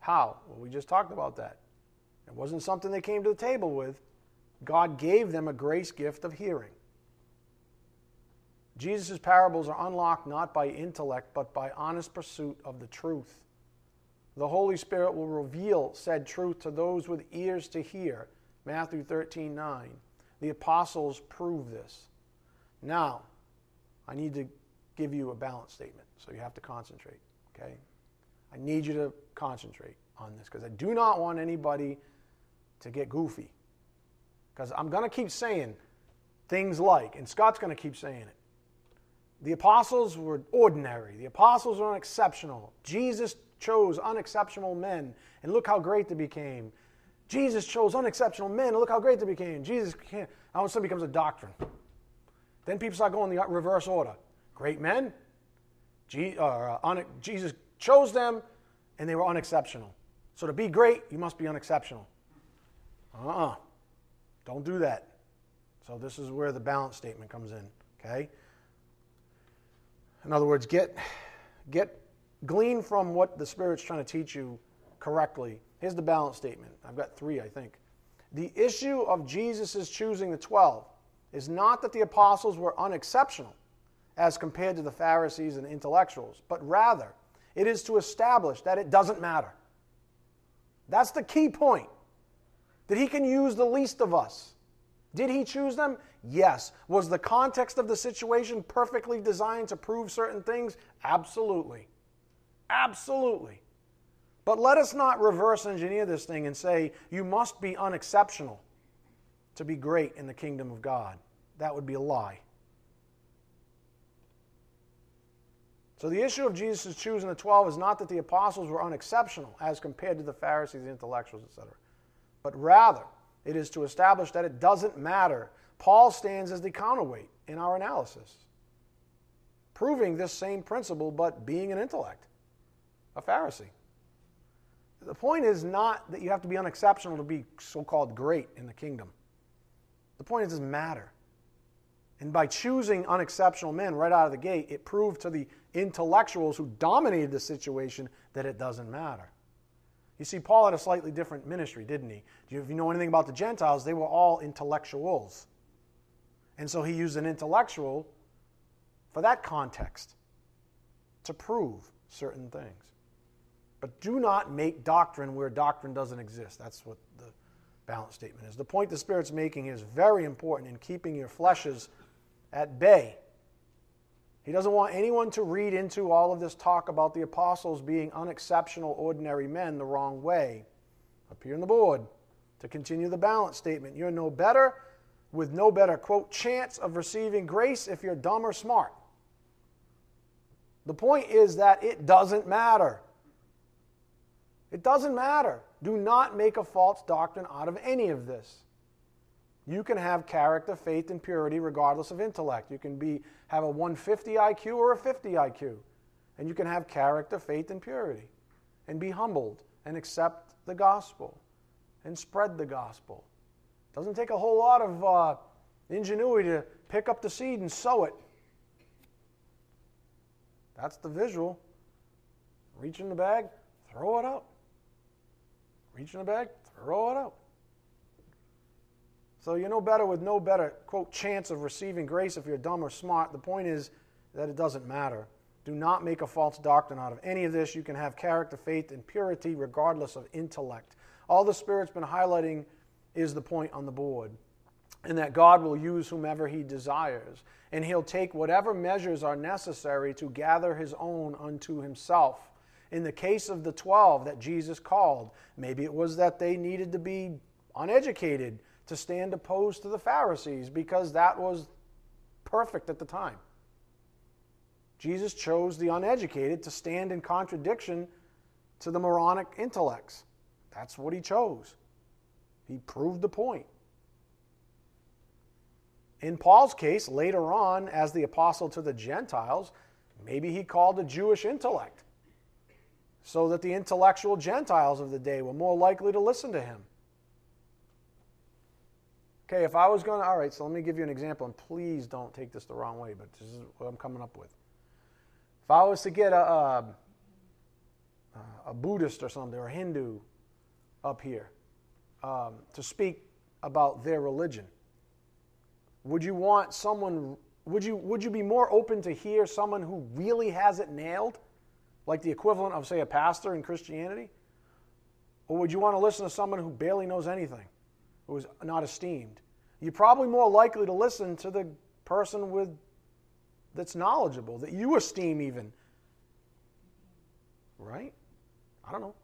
How? Well, we just talked about that. It wasn't something they came to the table with. God gave them a grace gift of hearing. Jesus' parables are unlocked not by intellect, but by honest pursuit of the truth. The Holy Spirit will reveal said truth to those with ears to hear. Matthew 13 9. The apostles prove this. Now, I need to give you a balance statement, so you have to concentrate, okay? I need you to concentrate on this because I do not want anybody to get goofy. Because I'm going to keep saying things like, and Scott's going to keep saying it. The apostles were ordinary. The apostles were unexceptional. Jesus chose unexceptional men, and look how great they became. Jesus chose unexceptional men. And look how great they became. Jesus. All of a becomes a doctrine. Then people start going the reverse order. Great men. uh, Jesus chose them, and they were unexceptional. So to be great, you must be unexceptional. Uh uh-uh. uh. do not do that. So this is where the balance statement comes in. Okay? In other words, get, get glean from what the Spirit's trying to teach you correctly Here's the balance statement. I've got three, I think. The issue of Jesus' choosing the 12 is not that the apostles were unexceptional as compared to the Pharisees and intellectuals, but rather it is to establish that it doesn't matter. That's the key point. That he can use the least of us. Did he choose them? Yes. Was the context of the situation perfectly designed to prove certain things? Absolutely. Absolutely. But let us not reverse engineer this thing and say, you must be unexceptional to be great in the kingdom of God. That would be a lie. So the issue of Jesus' choosing the 12 is not that the apostles were unexceptional as compared to the Pharisees, the intellectuals, etc., but rather it is to establish that it doesn't matter. Paul stands as the counterweight in our analysis, proving this same principle but being an intellect, a Pharisee. The point is not that you have to be unexceptional to be so called great in the kingdom. The point is, it doesn't matter. And by choosing unexceptional men right out of the gate, it proved to the intellectuals who dominated the situation that it doesn't matter. You see, Paul had a slightly different ministry, didn't he? If you know anything about the Gentiles, they were all intellectuals. And so he used an intellectual for that context to prove certain things. But do not make doctrine where doctrine doesn't exist. That's what the balance statement is. The point the Spirit's making is very important in keeping your fleshes at bay. He doesn't want anyone to read into all of this talk about the apostles being unexceptional, ordinary men the wrong way. Up here on the board, to continue the balance statement, you're no better with no better, quote, chance of receiving grace if you're dumb or smart. The point is that it doesn't matter. It doesn't matter. Do not make a false doctrine out of any of this. You can have character, faith, and purity regardless of intellect. You can be, have a 150 IQ or a 50 IQ. And you can have character, faith, and purity. And be humbled and accept the gospel and spread the gospel. Doesn't take a whole lot of uh, ingenuity to pick up the seed and sow it. That's the visual. Reach in the bag, throw it out. Reach in the bag, throw it out. So you're no better with no better, quote, chance of receiving grace if you're dumb or smart. The point is that it doesn't matter. Do not make a false doctrine out of any of this. You can have character, faith, and purity regardless of intellect. All the Spirit's been highlighting is the point on the board, and that God will use whomever He desires, and He'll take whatever measures are necessary to gather His own unto Himself. In the case of the 12 that Jesus called, maybe it was that they needed to be uneducated to stand opposed to the Pharisees because that was perfect at the time. Jesus chose the uneducated to stand in contradiction to the moronic intellects. That's what he chose. He proved the point. In Paul's case, later on, as the apostle to the Gentiles, maybe he called a Jewish intellect so that the intellectual Gentiles of the day were more likely to listen to him. Okay, if I was going to, all right, so let me give you an example, and please don't take this the wrong way, but this is what I'm coming up with. If I was to get a, a, a Buddhist or something, or a Hindu up here um, to speak about their religion, would you want someone, would you, would you be more open to hear someone who really has it nailed, like the equivalent of, say, a pastor in Christianity? Or would you want to listen to someone who barely knows anything? Who is not esteemed. You're probably more likely to listen to the person with that's knowledgeable, that you esteem even. Right? I don't know.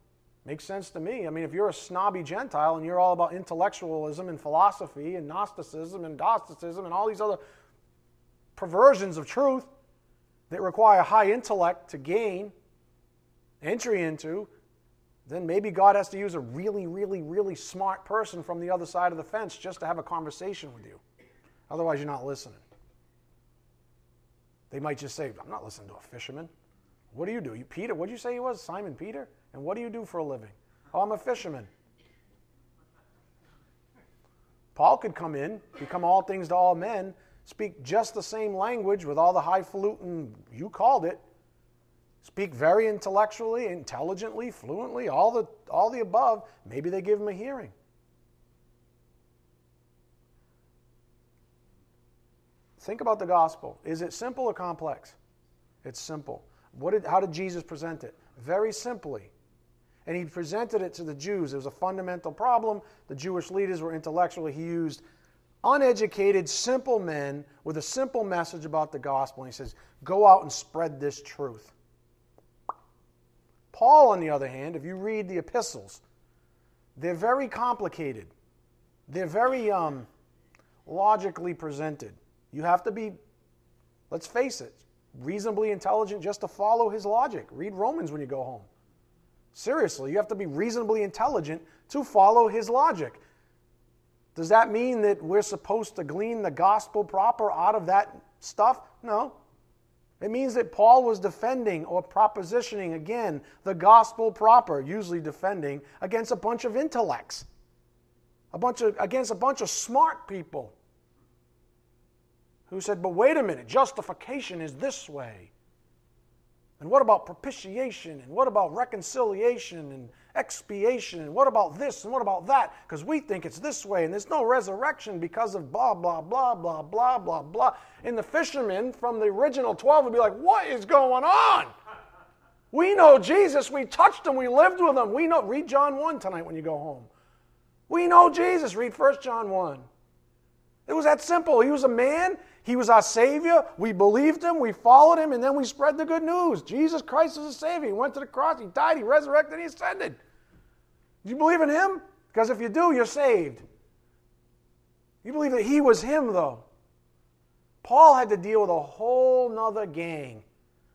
Makes sense to me. I mean, if you're a snobby Gentile and you're all about intellectualism and philosophy and Gnosticism and Gnosticism and all these other perversions of truth that require high intellect to gain entry into, then maybe God has to use a really, really, really smart person from the other side of the fence just to have a conversation with you. Otherwise, you're not listening. They might just say, I'm not listening to a fisherman. What do you do? You Peter, what did you say he was? Simon Peter? And what do you do for a living? Oh, I'm a fisherman. Paul could come in, become all things to all men, speak just the same language with all the highfalutin, you called it, speak very intellectually, intelligently, fluently, all the, all the above, maybe they give him a hearing. Think about the gospel. Is it simple or complex? It's simple. What did, how did Jesus present it? Very simply. And he presented it to the Jews. It was a fundamental problem. The Jewish leaders were intellectually. He used uneducated, simple men with a simple message about the gospel. And he says, Go out and spread this truth. Paul, on the other hand, if you read the epistles, they're very complicated. They're very um, logically presented. You have to be, let's face it, reasonably intelligent just to follow his logic. Read Romans when you go home. Seriously, you have to be reasonably intelligent to follow his logic. Does that mean that we're supposed to glean the gospel proper out of that stuff? No. It means that Paul was defending or propositioning, again, the gospel proper, usually defending against a bunch of intellects, a bunch of, against a bunch of smart people who said, But wait a minute, justification is this way. And what about propitiation? And what about reconciliation and expiation? And what about this? And what about that? Because we think it's this way, and there's no resurrection because of blah, blah, blah, blah, blah, blah, blah. And the fishermen from the original 12 would be like, What is going on? We know Jesus. We touched him. We lived with him. We know. Read John 1 tonight when you go home. We know Jesus. Read 1 John 1. It was that simple. He was a man. He was our Savior. We believed Him. We followed Him. And then we spread the good news. Jesus Christ is a Savior. He went to the cross. He died. He resurrected. He ascended. Do you believe in Him? Because if you do, you're saved. You believe that He was Him, though. Paul had to deal with a whole nother gang.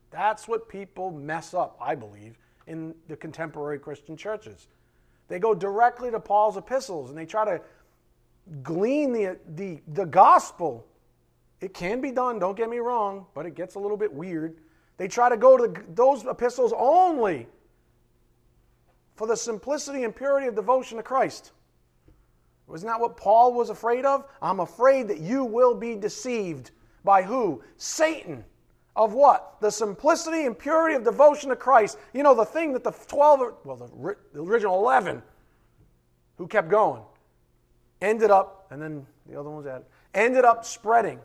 That's what people mess up, I believe, in the contemporary Christian churches. They go directly to Paul's epistles and they try to glean the, the, the gospel it can be done, don't get me wrong, but it gets a little bit weird. They try to go to those epistles only for the simplicity and purity of devotion to Christ. Wasn't that what Paul was afraid of? I'm afraid that you will be deceived by who? Satan. Of what? The simplicity and purity of devotion to Christ. You know, the thing that the 12, well, the original 11 who kept going ended up, and then the other ones added, ended up spreading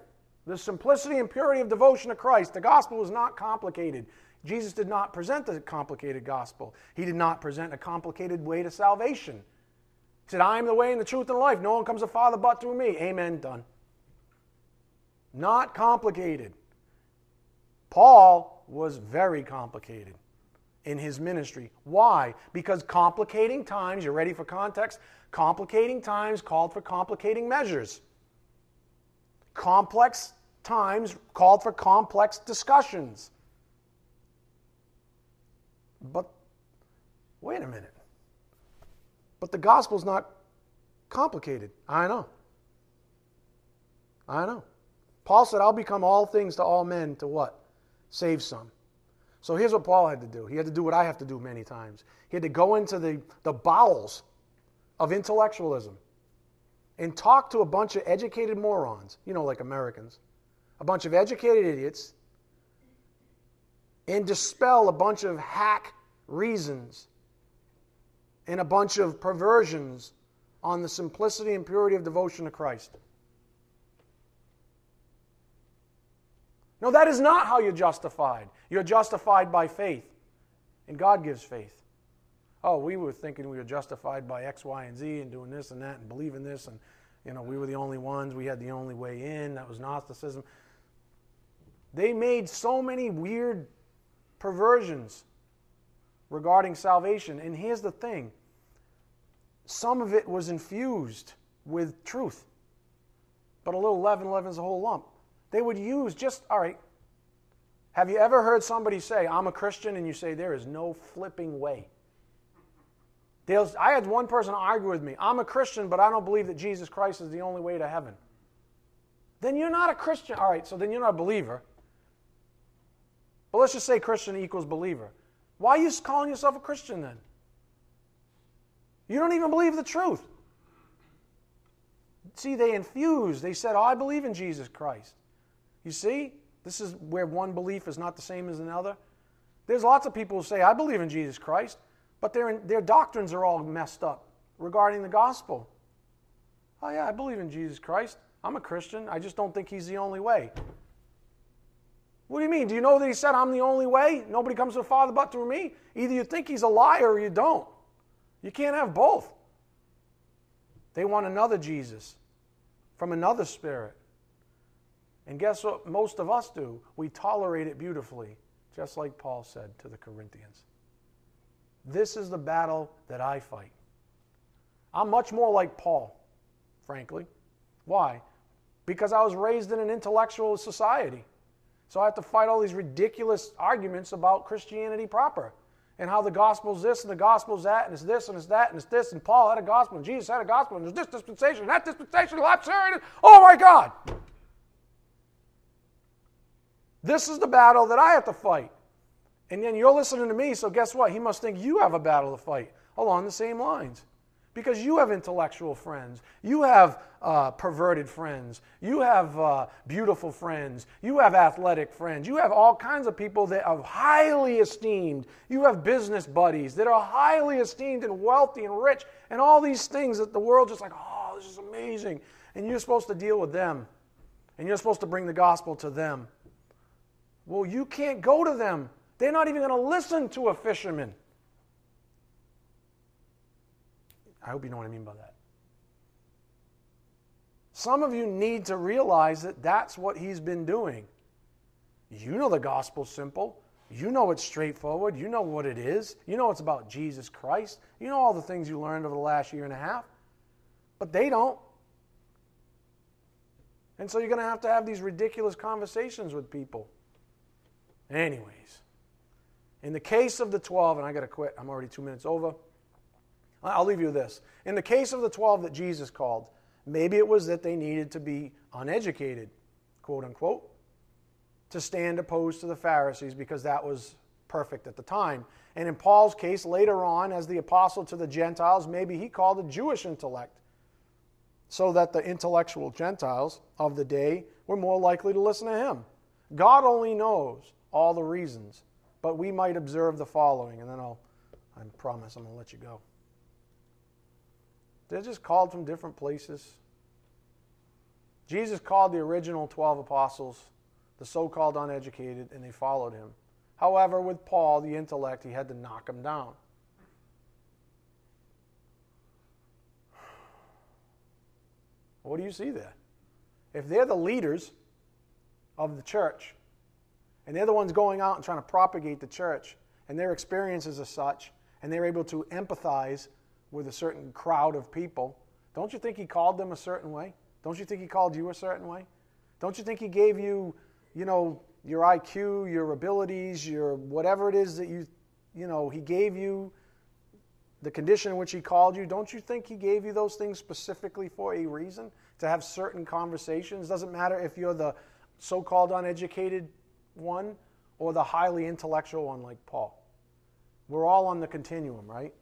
the simplicity and purity of devotion to Christ. The gospel was not complicated. Jesus did not present a complicated gospel. He did not present a complicated way to salvation. He said, I am the way and the truth and the life. No one comes to Father but through me. Amen. Done. Not complicated. Paul was very complicated in his ministry. Why? Because complicating times, you're ready for context? Complicating times called for complicating measures. Complex times called for complex discussions. But wait a minute. But the gospel's not complicated. I know. I know. Paul said, I'll become all things to all men to what? Save some. So here's what Paul had to do. He had to do what I have to do many times. He had to go into the, the bowels of intellectualism and talk to a bunch of educated morons, you know, like Americans, a bunch of educated idiots, and dispel a bunch of hack reasons and a bunch of perversions on the simplicity and purity of devotion to Christ. No, that is not how you're justified. You're justified by faith, and God gives faith oh, we were thinking we were justified by X, Y, and Z and doing this and that and believing this, and you know, we were the only ones, we had the only way in. That was Gnosticism. They made so many weird perversions regarding salvation. And here's the thing some of it was infused with truth, but a little leaven leavens a whole lump. They would use just, all right, have you ever heard somebody say, I'm a Christian, and you say, there is no flipping way? They'll, I had one person argue with me I'm a Christian, but I don't believe that Jesus Christ is the only way to heaven. Then you're not a Christian. All right, so then you're not a believer. But let's just say Christian equals believer. Why are you calling yourself a Christian then? You don't even believe the truth. See, they infused, they said, Oh, I believe in Jesus Christ. You see, this is where one belief is not the same as another. There's lots of people who say, I believe in Jesus Christ. But their, their doctrines are all messed up regarding the gospel. Oh, yeah, I believe in Jesus Christ. I'm a Christian. I just don't think he's the only way. What do you mean? Do you know that he said, I'm the only way? Nobody comes to the Father but through me? Either you think he's a liar or you don't. You can't have both. They want another Jesus from another spirit. And guess what most of us do? We tolerate it beautifully, just like Paul said to the Corinthians. This is the battle that I fight. I'm much more like Paul, frankly. Why? Because I was raised in an intellectual society. So I have to fight all these ridiculous arguments about Christianity proper and how the gospel's this and the gospel's that and it's this and it's that and it's this and Paul had a gospel and Jesus had a gospel and there's this dispensation and that dispensation lapsarian. Oh my God! This is the battle that I have to fight. And then you're listening to me, so guess what? He must think you have a battle to fight along the same lines. because you have intellectual friends. You have uh, perverted friends. You have uh, beautiful friends. You have athletic friends. You have all kinds of people that are highly esteemed. You have business buddies that are highly esteemed and wealthy and rich and all these things that the world just like, oh, this is amazing. And you're supposed to deal with them. And you're supposed to bring the gospel to them. Well, you can't go to them. They're not even going to listen to a fisherman. I hope you know what I mean by that. Some of you need to realize that that's what he's been doing. You know the gospel's simple. You know it's straightforward. You know what it is. You know it's about Jesus Christ. You know all the things you learned over the last year and a half. But they don't. And so you're going to have to have these ridiculous conversations with people. Anyways, in the case of the 12, and I got to quit, I'm already two minutes over. I'll leave you with this. In the case of the 12 that Jesus called, maybe it was that they needed to be uneducated, quote unquote, to stand opposed to the Pharisees because that was perfect at the time. And in Paul's case, later on, as the apostle to the Gentiles, maybe he called a Jewish intellect so that the intellectual Gentiles of the day were more likely to listen to him. God only knows all the reasons, but we might observe the following, and then I'll, I promise I'm going to let you go. They're just called from different places. Jesus called the original 12 apostles the so called uneducated, and they followed him. However, with Paul, the intellect, he had to knock him down. What do you see there? If they're the leaders of the church, and they're the ones going out and trying to propagate the church, and their experiences are such, and they're able to empathize with a certain crowd of people, don't you think He called them a certain way? Don't you think He called you a certain way? Don't you think He gave you, you know, your IQ, your abilities, your whatever it is that you, you know, He gave you, the condition in which He called you? Don't you think He gave you those things specifically for a reason? To have certain conversations? Doesn't matter if you're the so called uneducated one or the highly intellectual one like Paul. We're all on the continuum, right?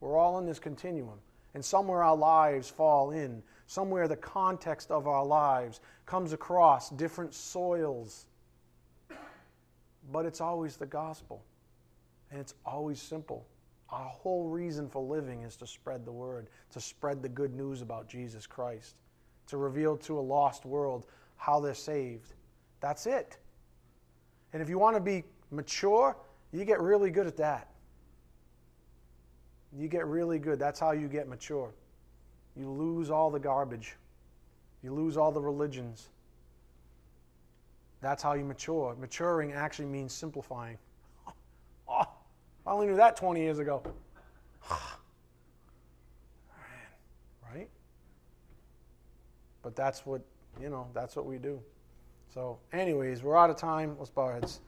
We're all in this continuum. And somewhere our lives fall in, somewhere the context of our lives comes across different soils. But it's always the gospel. And it's always simple. Our whole reason for living is to spread the word, to spread the good news about Jesus Christ, to reveal to a lost world how they're saved. That's it. And if you want to be mature, you get really good at that. You get really good. That's how you get mature. You lose all the garbage, you lose all the religions. That's how you mature. Maturing actually means simplifying. Oh, I only knew that 20 years ago. right? But that's what, you know, that's what we do. So, anyways, we're out of time. Let's bow our heads.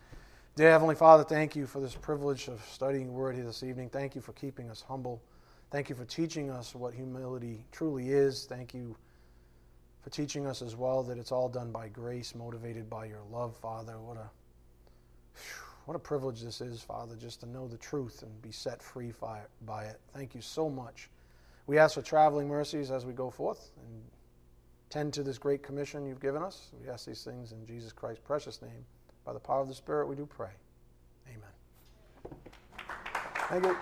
Dear Heavenly Father, thank you for this privilege of studying Word here this evening. Thank you for keeping us humble. Thank you for teaching us what humility truly is. Thank you for teaching us as well that it's all done by grace, motivated by your love, Father. What a what a privilege this is, Father, just to know the truth and be set free by it. Thank you so much. We ask for traveling mercies as we go forth and tend to this great commission you've given us. We ask these things in Jesus Christ's precious name. By the power of the Spirit, we do pray. Amen. Thank you.